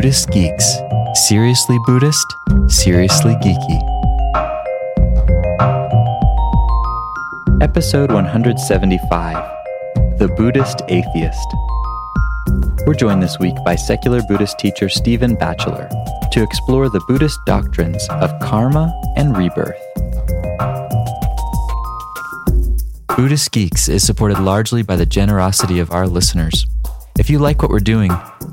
Buddhist Geeks. Seriously Buddhist, seriously geeky. Episode 175 The Buddhist Atheist. We're joined this week by secular Buddhist teacher Stephen Batchelor to explore the Buddhist doctrines of karma and rebirth. Buddhist Geeks is supported largely by the generosity of our listeners. If you like what we're doing,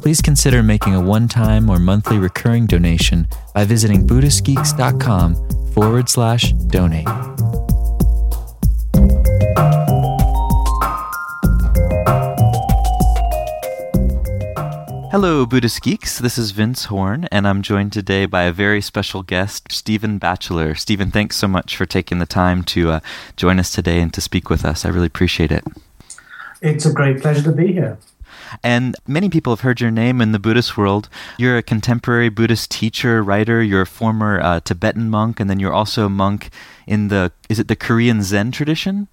please consider making a one time or monthly recurring donation by visiting BuddhistGeeks.com forward slash donate. Hello, Buddhist Geeks. This is Vince Horn, and I'm joined today by a very special guest, Stephen Batchelor. Stephen, thanks so much for taking the time to uh, join us today and to speak with us. I really appreciate it. It's a great pleasure to be here. And many people have heard your name in the Buddhist world. You're a contemporary Buddhist teacher, writer. You're a former uh, Tibetan monk, and then you're also a monk in the is it the Korean Zen tradition?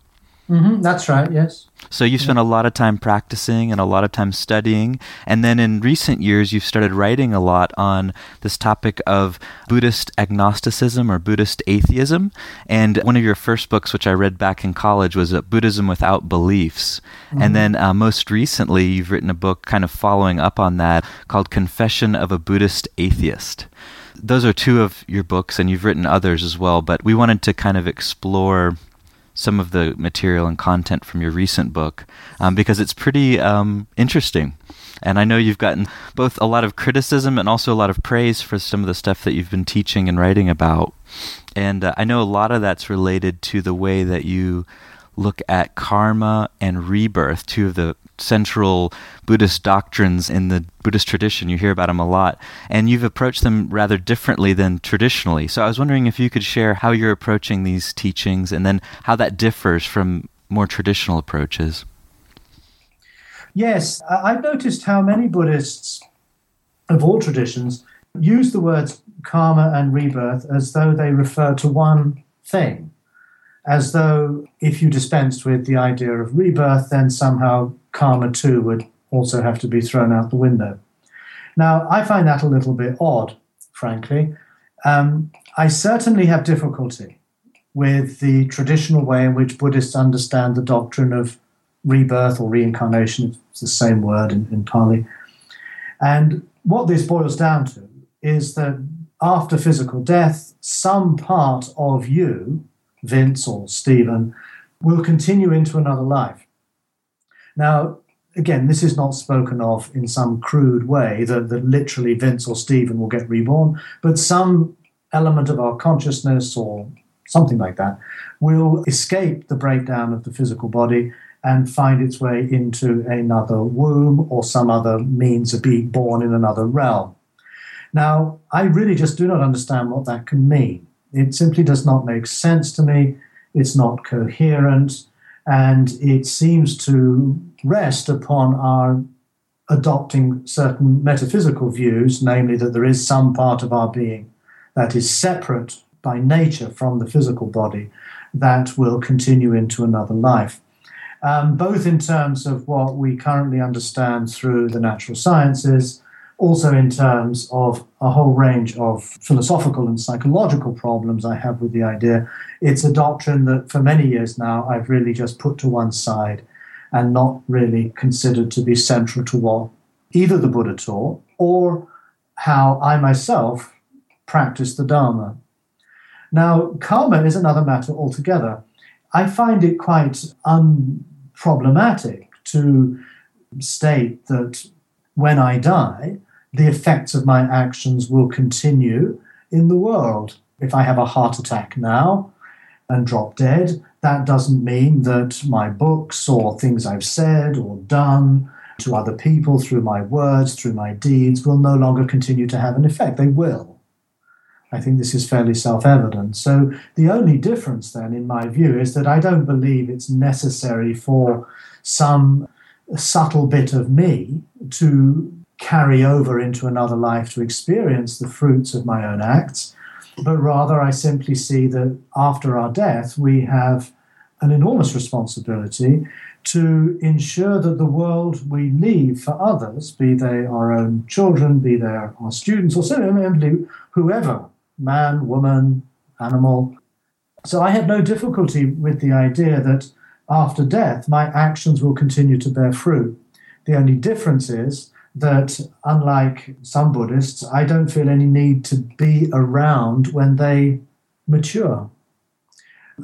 Mm-hmm, that's right, yes. So you've spent a lot of time practicing and a lot of time studying. And then in recent years, you've started writing a lot on this topic of Buddhist agnosticism or Buddhist atheism. And one of your first books, which I read back in college, was uh, Buddhism Without Beliefs. Mm-hmm. And then uh, most recently, you've written a book kind of following up on that called Confession of a Buddhist Atheist those are two of your books, and you've written others as well. But we wanted to kind of explore some of the material and content from your recent book um, because it's pretty um, interesting. And I know you've gotten both a lot of criticism and also a lot of praise for some of the stuff that you've been teaching and writing about. And uh, I know a lot of that's related to the way that you look at karma and rebirth, two of the central Buddhist doctrines in the Buddhist tradition. You hear about them a lot, and you've approached them rather differently than traditionally. So I was wondering if you could share how you're approaching these teachings and then how that differs from more traditional approaches. Yes, I've noticed how many Buddhists of all traditions use the words karma and rebirth as though they refer to one thing as though if you dispensed with the idea of rebirth, then somehow karma too would also have to be thrown out the window. Now, I find that a little bit odd, frankly. Um, I certainly have difficulty with the traditional way in which Buddhists understand the doctrine of rebirth or reincarnation, it's the same word in, in Pali. And what this boils down to is that after physical death, some part of you Vince or Stephen, will continue into another life. Now, again, this is not spoken of in some crude way that, that literally Vince or Stephen will get reborn, but some element of our consciousness or something like that will escape the breakdown of the physical body and find its way into another womb or some other means of being born in another realm. Now, I really just do not understand what that can mean. It simply does not make sense to me. It's not coherent. And it seems to rest upon our adopting certain metaphysical views, namely that there is some part of our being that is separate by nature from the physical body that will continue into another life. Um, both in terms of what we currently understand through the natural sciences also in terms of a whole range of philosophical and psychological problems I have with the idea. It's a doctrine that for many years now I've really just put to one side and not really considered to be central to what either the Buddha taught or how I myself practice the Dharma. Now, karma is another matter altogether. I find it quite unproblematic to state that when I die, the effects of my actions will continue in the world. If I have a heart attack now and drop dead, that doesn't mean that my books or things I've said or done to other people through my words, through my deeds, will no longer continue to have an effect. They will. I think this is fairly self evident. So, the only difference then, in my view, is that I don't believe it's necessary for some subtle bit of me to carry over into another life to experience the fruits of my own acts, but rather I simply see that after our death, we have an enormous responsibility to ensure that the world we leave for others, be they our own children, be they our students, or simply whoever, man, woman, animal. So I had no difficulty with the idea that after death, my actions will continue to bear fruit. The only difference is that, unlike some Buddhists, I don't feel any need to be around when they mature.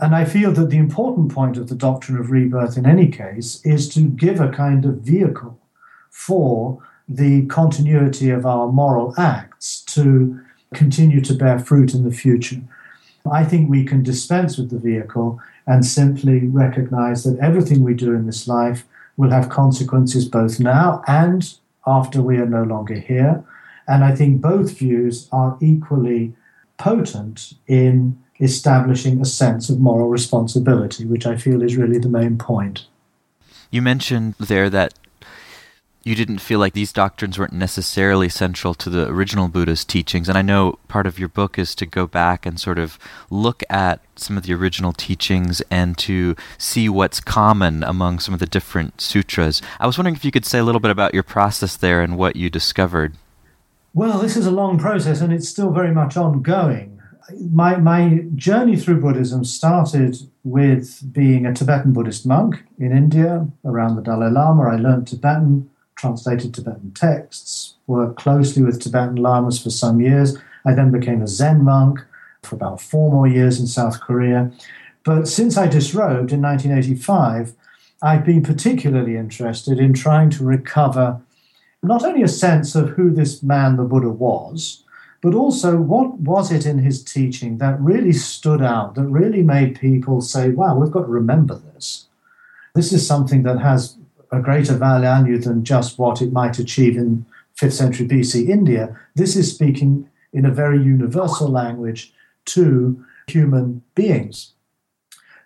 And I feel that the important point of the doctrine of rebirth, in any case, is to give a kind of vehicle for the continuity of our moral acts to continue to bear fruit in the future. I think we can dispense with the vehicle and simply recognize that everything we do in this life will have consequences both now and after we are no longer here. And I think both views are equally potent in establishing a sense of moral responsibility, which I feel is really the main point. You mentioned there that you didn't feel like these doctrines weren't necessarily central to the original Buddha's teachings. And I know part of your book is to go back and sort of look at some of the original teachings and to see what's common among some of the different sutras. I was wondering if you could say a little bit about your process there and what you discovered. Well, this is a long process and it's still very much ongoing my, my journey through Buddhism started with being a Tibetan Buddhist monk in India around the Dalai Lama. I learned Tibetan, translated Tibetan texts, worked closely with Tibetan lamas for some years. I then became a Zen monk for about four more years in South Korea. But since I disrobed in 1985, I've been particularly interested in trying to recover not only a sense of who this man, the Buddha, was, but also what was it in his teaching that really stood out, that really made people say, wow, we've got to remember this. This is something that has a greater value than just what it might achieve in 5th century BC India. This is speaking in a very universal language to human beings.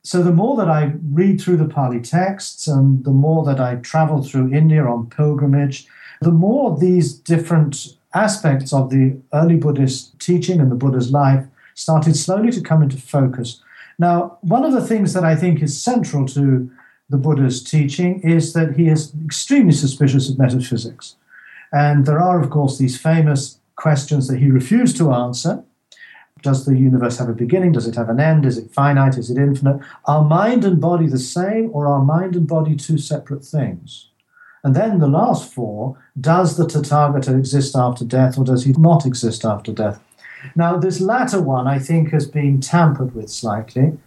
So, the more that I read through the Pali texts and the more that I travel through India on pilgrimage, the more these different aspects of the early Buddhist teaching and the Buddha's life started slowly to come into focus. Now, one of the things that I think is central to the Buddha's teaching is that he is extremely suspicious of metaphysics. And there are, of course, these famous questions that he refused to answer. Does the universe have a beginning? Does it have an end? Is it finite? Is it infinite? Are mind and body the same, or are mind and body two separate things? And then the last four does the Tathagata exist after death or does he not exist after death? Now, this latter one, I think, has been tampered with slightly.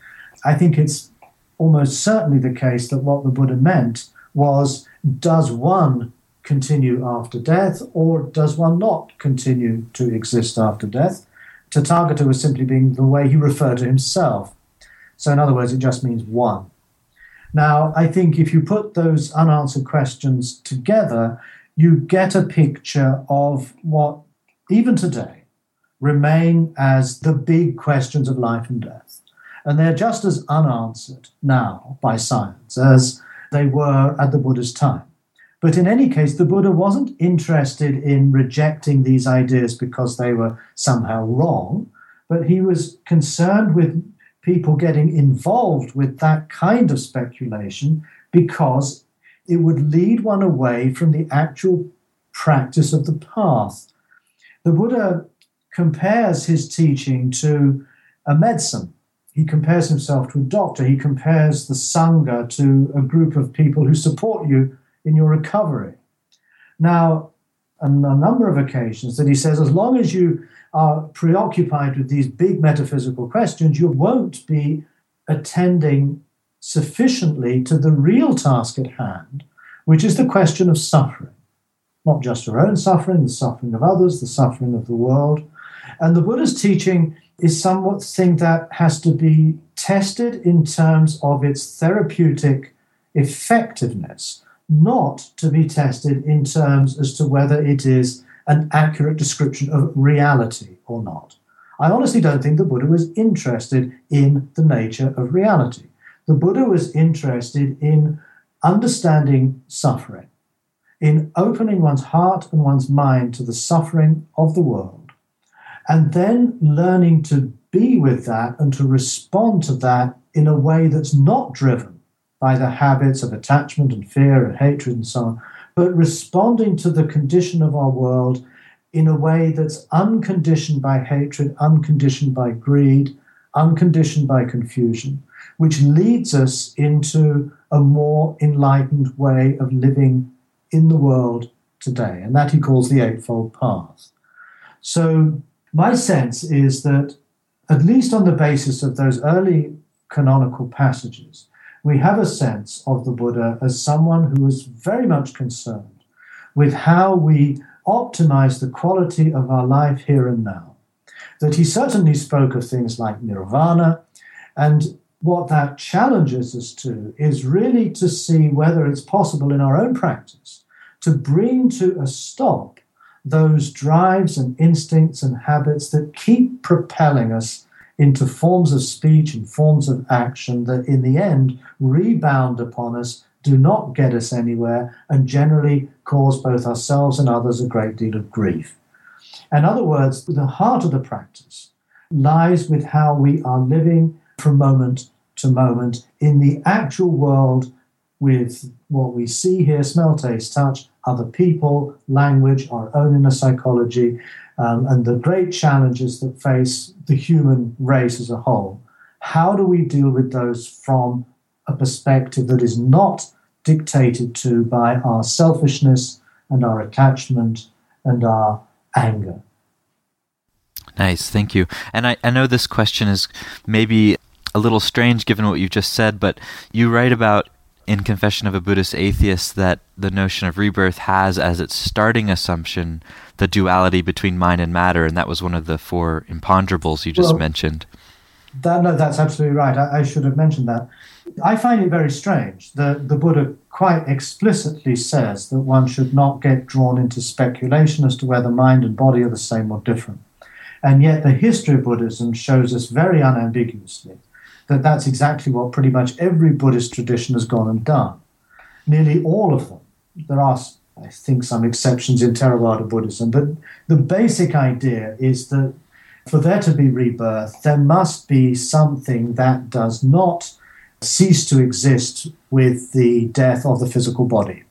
I think it's almost certainly the case that what the Buddha meant was does one continue after death or does one not continue to exist after death? Tathagata was simply being the way he referred to himself. So, in other words, it just means one. Now, I think if you put those unanswered questions together, you get a picture of what, even today, remain as the big questions of life and death. And they're just as unanswered now by science as they were at the Buddha's time. But in any case, the Buddha wasn't interested in rejecting these ideas because they were somehow wrong, but he was concerned with people getting involved with that kind of speculation because it would lead one away from the actual practice of the path. The Buddha compares his teaching to a medicine. He compares himself to a doctor. He compares the Sangha to a group of people who support you in your recovery. Now, on a number of occasions, that he says, as long as you are preoccupied with these big metaphysical questions, you won't be attending sufficiently to the real task at hand, which is the question of suffering. Not just your own suffering, the suffering of others, the suffering of the world. And the Buddha's teaching is somewhat thing that has to be tested in terms of its therapeutic effectiveness, not to be tested in terms as to whether it is an accurate description of reality or not. I honestly don't think the Buddha was interested in the nature of reality. The Buddha was interested in understanding suffering, in opening one's heart and one's mind to the suffering of the world, and then learning to be with that and to respond to that in a way that's not driven by the habits of attachment and fear and hatred and so on, but responding to the condition of our world in a way that's unconditioned by hatred, unconditioned by greed, unconditioned by confusion, which leads us into a more enlightened way of living in the world today. And that he calls the Eightfold Path. So, my sense is that, at least on the basis of those early canonical passages, we have a sense of the Buddha as someone who is very much concerned with how we optimize the quality of our life here and now. That he certainly spoke of things like nirvana, and what that challenges us to is really to see whether it's possible in our own practice to bring to a stop those drives and instincts and habits that keep propelling us into forms of speech and forms of action that in the end rebound upon us, do not get us anywhere, and generally cause both ourselves and others a great deal of grief. In other words, the heart of the practice lies with how we are living from moment to moment in the actual world with what we see, hear, smell, taste, touch, other people, language, our own inner psychology, um, and the great challenges that face the human race as a whole. How do we deal with those from a perspective that is not dictated to by our selfishness and our attachment and our anger? Nice, thank you. And I, I know this question is maybe a little strange given what you've just said, but you write about in Confession of a Buddhist Atheist that the notion of rebirth has as its starting assumption the duality between mind and matter, and that was one of the four imponderables you just well, mentioned. That, no, that's absolutely right. I, I, should have mentioned that. I find it very strange that the Buddha quite explicitly says that one should not get drawn into speculation as to whether mind and body are the same or different. And yet, the history of Buddhism shows us very unambiguously that that's exactly what pretty much every Buddhist tradition has gone and done. Nearly all of them. There are, I think, some exceptions in Theravada Buddhism, but the basic idea is that for there to be rebirth, there must be something that does not cease to exist with the death of the physical body.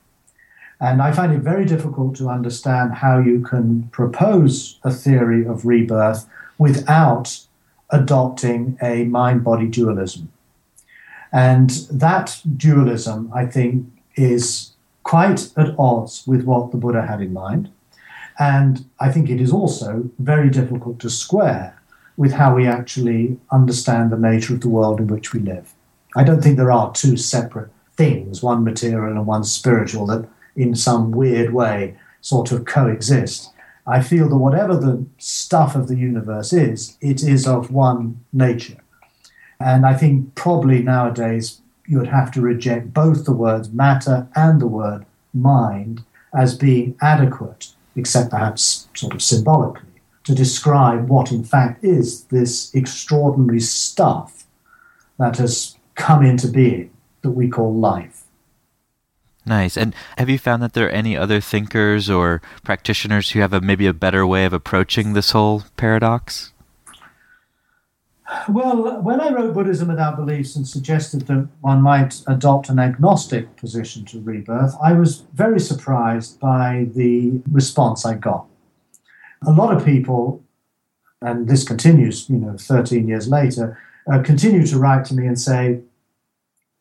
And I find it very difficult to understand how you can propose a theory of rebirth without adopting a mind body dualism. And that dualism, I think, is quite at odds with what the Buddha had in mind. And I think it is also very difficult to square with how we actually understand the nature of the world in which we live. I don't think there are two separate things, one material and one spiritual, that in some weird way sort of coexist. I feel that whatever the stuff of the universe is, it is of one nature. And I think probably nowadays you would have to reject both the words matter and the word mind as being adequate, except perhaps sort of symbolically, to describe what in fact is this extraordinary stuff that has come into being that we call life. Nice. And have you found that there are any other thinkers or practitioners who have a maybe a better way of approaching this whole paradox? Well, when I wrote Buddhism Without Beliefs and suggested that one might adopt an agnostic position to rebirth, I was very surprised by the response I got. A lot of people, and this continues, you know, 13 years later, uh, continue to write to me and say,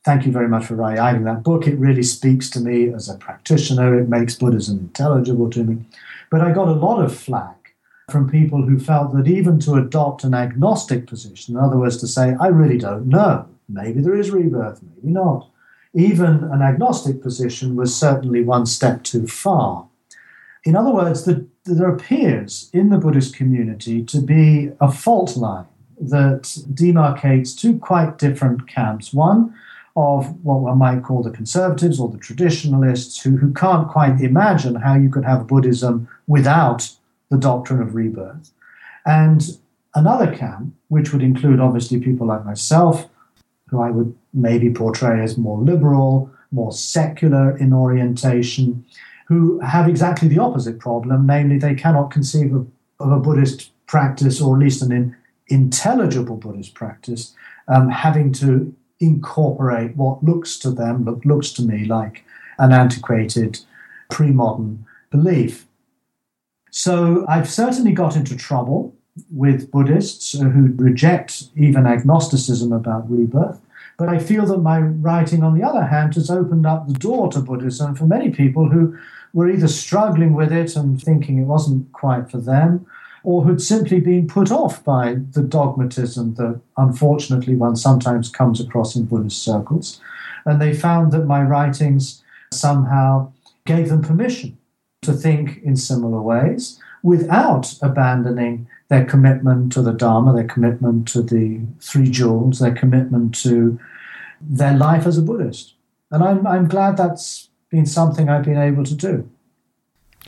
thank you very much for writing that book. It really speaks to me as a practitioner. It makes Buddhism intelligible to me. But I got a lot of flack from people who felt that even to adopt an agnostic position, in other words, to say, I really don't know, maybe there is rebirth, maybe not, even an agnostic position was certainly one step too far. In other words, the, there appears in the Buddhist community to be a fault line that demarcates two quite different camps. One, of what one might call the conservatives or the traditionalists who, who can't quite imagine how you could have Buddhism without the doctrine of rebirth. And another camp, which would include obviously people like myself, who I would maybe portray as more liberal, more secular in orientation, who have exactly the opposite problem, namely, they cannot conceive of, of a Buddhist practice, or at least an in, intelligible Buddhist practice, um, having to incorporate what looks to them, look, looks to me like an antiquated pre modern belief. So I've certainly got into trouble with Buddhists who reject even agnosticism about rebirth. But I feel that my writing, on the other hand, has opened up the door to Buddhism for many people who were either struggling with it and thinking it wasn't quite for them, or who'd simply been put off by the dogmatism that unfortunately one sometimes comes across in Buddhist circles. And they found that my writings somehow gave them permission to think in similar ways without abandoning their commitment to the Dharma, their commitment to the Three Jewels, their commitment to their life as a Buddhist. And I'm, I'm glad that's been something I've been able to do.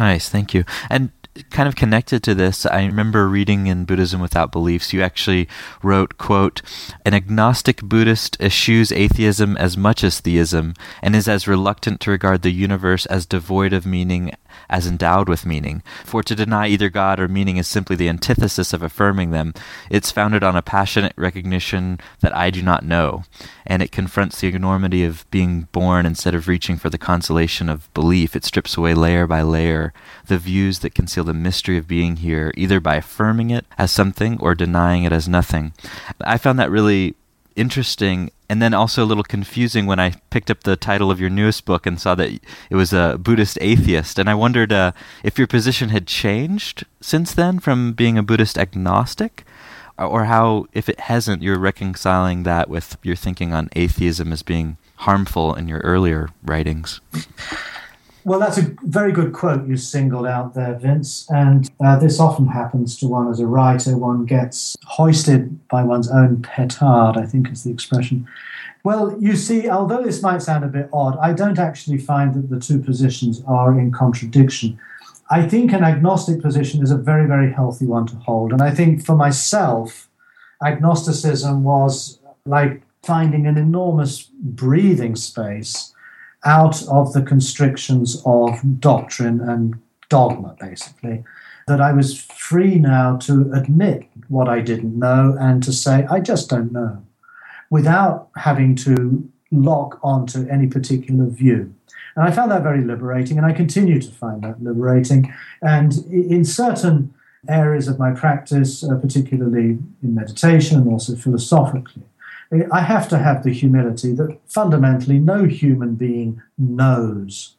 Nice, thank you. And kind of connected to this, I remember reading in Buddhism Without Beliefs, you actually wrote, quote, an agnostic Buddhist eschews atheism as much as theism and is as reluctant to regard the universe as devoid of meaning as endowed with meaning. For to deny either God or meaning is simply the antithesis of affirming them. It's founded on a passionate recognition that I do not know, and it confronts the enormity of being born instead of reaching for the consolation of belief. It strips away layer by layer the views that conceal the mystery of being here, either by affirming it as something or denying it as nothing. I found that really interesting and then also a little confusing when I picked up the title of your newest book and saw that it was a Buddhist atheist. And I wondered uh, if your position had changed since then from being a Buddhist agnostic, or how, if it hasn't, you're reconciling that with your thinking on atheism as being harmful in your earlier writings. Well, that's a very good quote you singled out there, Vince. And uh, this often happens to one as a writer. One gets hoisted by one's own petard, I think is the expression. Well, you see, although this might sound a bit odd, I don't actually find that the two positions are in contradiction. I think an agnostic position is a very, very healthy one to hold. And I think for myself, agnosticism was like finding an enormous breathing space out of the constrictions of doctrine and dogma, basically. That I was free now to admit what I didn't know and to say, I just don't know, without having to lock onto any particular view. And I found that very liberating, and I continue to find that liberating. And in certain areas of my practice, uh, particularly in meditation and also philosophically, I have to have the humility that fundamentally no human being knows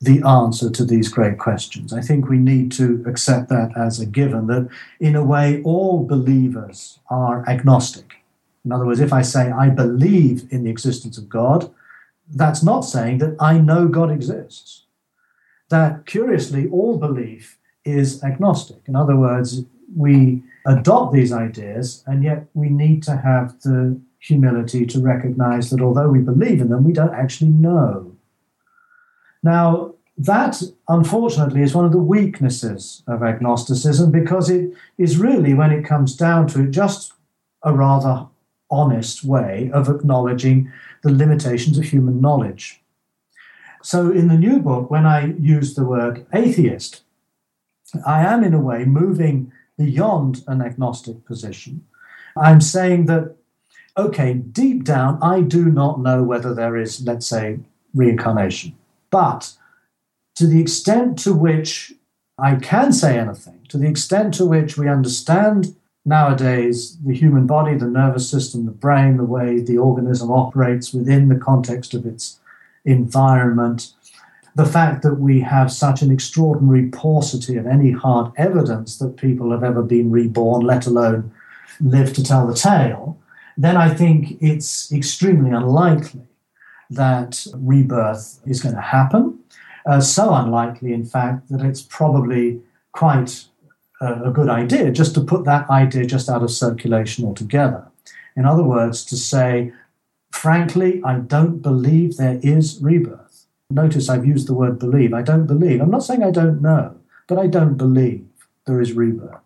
the answer to these great questions. I think we need to accept that as a given, that in a way, all believers are agnostic. In other words, if I say I believe in the existence of God, that's not saying that I know God exists. That curiously, all belief is agnostic. In other words, we adopt these ideas, and yet we need to have the humility to recognize that although we believe in them, we don't actually know. Now, that unfortunately is one of the weaknesses of agnosticism because it is really, when it comes down to it, just a rather honest way of acknowledging the limitations of human knowledge. So, in the new book, when I use the word atheist, I am in a way moving beyond an agnostic position. I'm saying that okay, deep down, I do not know whether there is, let's say, reincarnation. But to the extent to which I can say anything, to the extent to which we understand nowadays the human body, the nervous system, the brain, the way the organism operates within the context of its environment, the fact that we have such an extraordinary paucity of any hard evidence that people have ever been reborn, let alone live to tell the tale, then I think it's extremely unlikely that rebirth is going to happen. Uh, so unlikely, in fact, that it's probably quite a, a good idea just to put that idea just out of circulation altogether. In other words, to say, frankly, I don't believe there is rebirth. Notice I've used the word believe. I don't believe. I'm not saying I don't know, but I don't believe there is rebirth.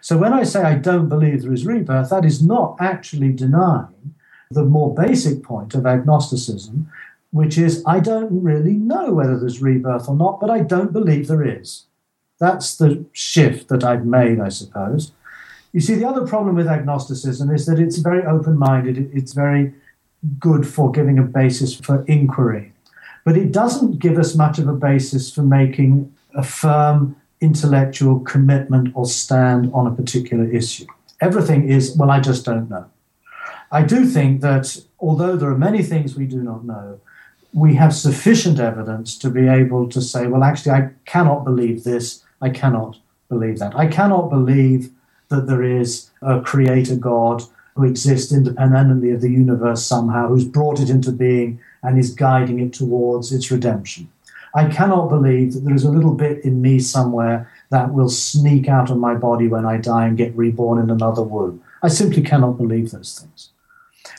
So when I say I don't believe there is rebirth, that is not actually denying the more basic point of agnosticism, which is I don't really know whether there's rebirth or not, but I don't believe there is. That's the shift that I've made, I suppose. You see, the other problem with agnosticism is that it's very open minded, it's very good for giving a basis for inquiry, but it doesn't give us much of a basis for making a firm intellectual commitment or stand on a particular issue. Everything is, well, I just don't know. I do think that although there are many things we do not know, we have sufficient evidence to be able to say, well, actually, I cannot believe this, I cannot believe that. I cannot believe that there is a creator God who exists independently of the universe somehow, who's brought it into being and is guiding it towards its redemption. I cannot believe that there is a little bit in me somewhere that will sneak out of my body when I die and get reborn in another womb. I simply cannot believe those things.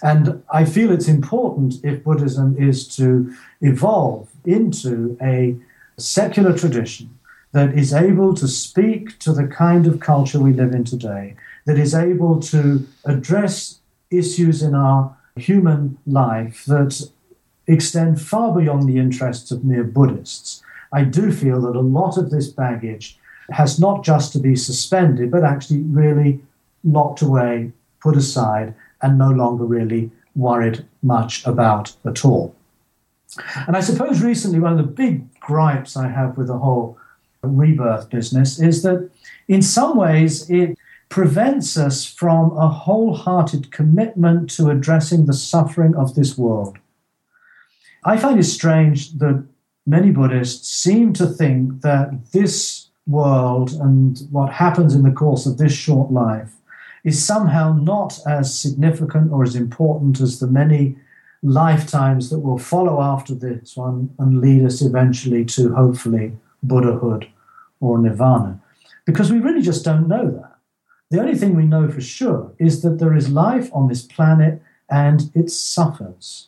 And I feel it's important if Buddhism is to evolve into a secular tradition that is able to speak to the kind of culture we live in today, that is able to address issues in our human life that extend far beyond the interests of mere Buddhists. I do feel that a lot of this baggage has not just to be suspended, but actually really locked away, put aside, and no longer really worried much about at all. And I suppose recently one of the big gripes I have with the whole rebirth business is that in some ways it prevents us from a wholehearted commitment to addressing the suffering of this world. I find it strange that many Buddhists seem to think that this world and what happens in the course of this short life is somehow not as significant or as important as the many lifetimes that will follow after this one and lead us eventually to hopefully Buddhahood or Nirvana. Because we really just don't know that. The only thing we know for sure is that there is life on this planet and it suffers.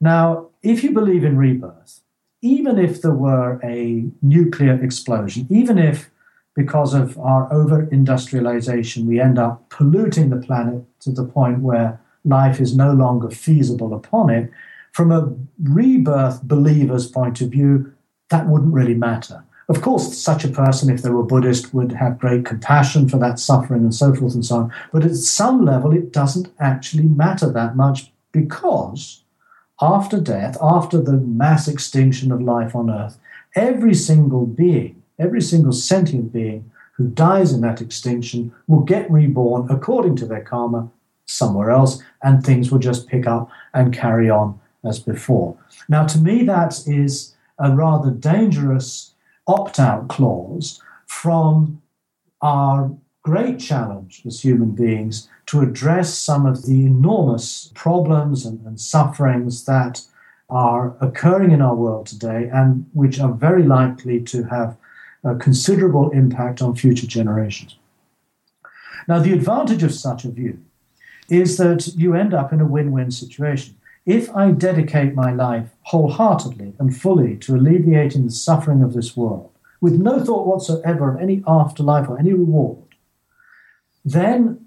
Now, if you believe in rebirth, even if there were a nuclear explosion, even if because of our over industrialization, we end up polluting the planet to the point where life is no longer feasible upon it. From a rebirth believer's point of view, that wouldn't really matter. Of course, such a person, if they were Buddhist, would have great compassion for that suffering and so forth and so on. But at some level, it doesn't actually matter that much because after death, after the mass extinction of life on Earth, every single being every single sentient being who dies in that extinction will get reborn according to their karma somewhere else, and things will just pick up and carry on as before. Now, to me, that is a rather dangerous opt out clause from our great challenge as human beings to address some of the enormous problems and, and, sufferings that are occurring in our world today and which are very likely to have a considerable impact on future generations. Now, the advantage of such a view is that you end up in a win win situation. If I dedicate my life wholeheartedly and fully to alleviating the suffering of this world, with no thought whatsoever of any afterlife or any reward, then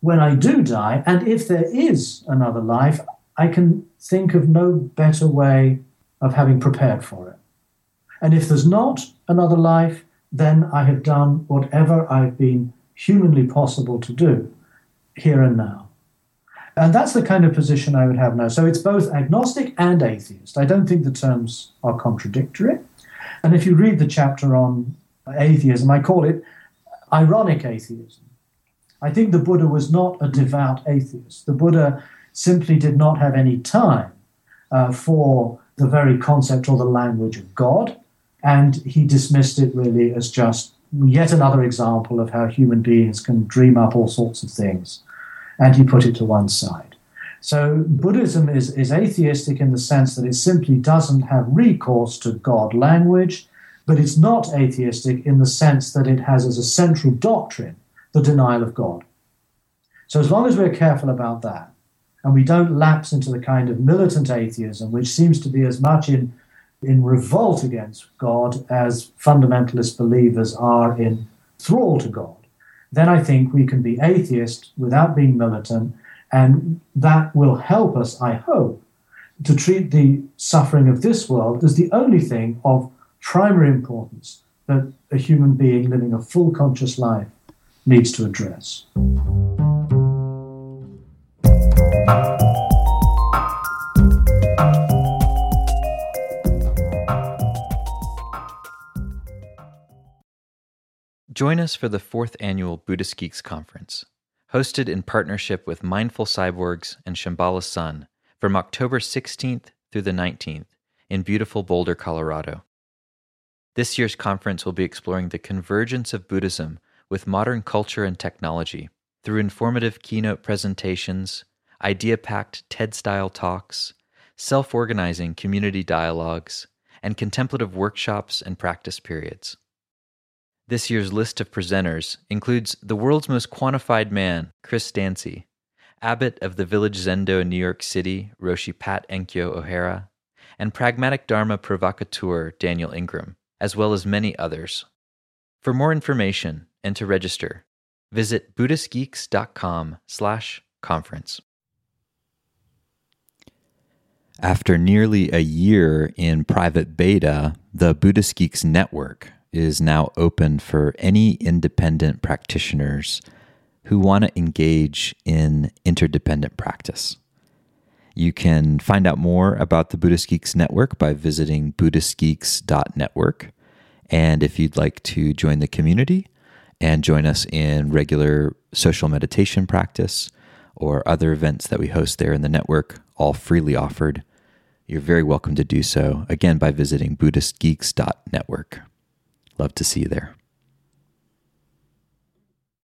when I do die, and if there is another life, I can think of no better way of having prepared for it. And if there's not another life, then I have done whatever I've been humanly possible to do here and now. And that's the kind of position I would have now. So it's both agnostic and atheist. I don't think the terms are contradictory. And if you read the chapter on atheism, I call it ironic atheism. I think the Buddha was not a devout atheist. The Buddha simply did not have any time uh, for the very concept or the language of God. And he dismissed it really as just yet another example of how human beings can dream up all sorts of things. And he put it to one side. So Buddhism is, is atheistic in the sense that it simply doesn't have recourse to God language, but it's not atheistic in the sense that it has as a central doctrine the denial of God. So as long as we're careful about that, and we don't lapse into the kind of militant atheism, which seems to be as much in in revolt against God as fundamentalist believers are in thrall to God, then I think we can be atheist without being militant, and that will help us, I hope, to treat the suffering of this world as the only thing of primary importance that a human being living a full conscious life needs to address. Join us for the fourth annual Buddhist Geeks Conference, hosted in partnership with Mindful Cyborgs and Shambhala Sun from October 16th through the 19th in beautiful Boulder, Colorado. This year's conference will be exploring the convergence of Buddhism with modern culture and technology through informative keynote presentations, idea packed TED style talks, self organizing community dialogues, and contemplative workshops and practice periods. This year's list of presenters includes the world's most quantified man, Chris Dancy, abbot of the Village Zendo in New York City, Roshi Pat Enkyo O'Hara, and pragmatic Dharma provocateur Daniel Ingram, as well as many others. For more information and to register, visit buddhistgeeks.com slash conference. After nearly a year in private beta, the Buddhist Geeks Network is now open for any independent practitioners who want to engage in interdependent practice. You can find out more about the Buddhist Geeks Network by visiting BuddhistGeeks.network. And if you'd like to join the community and join us in regular social meditation practice or other events that we host there in the network, all freely offered, you're very welcome to do so, again, by visiting BuddhistGeeks.network. Love to see you there.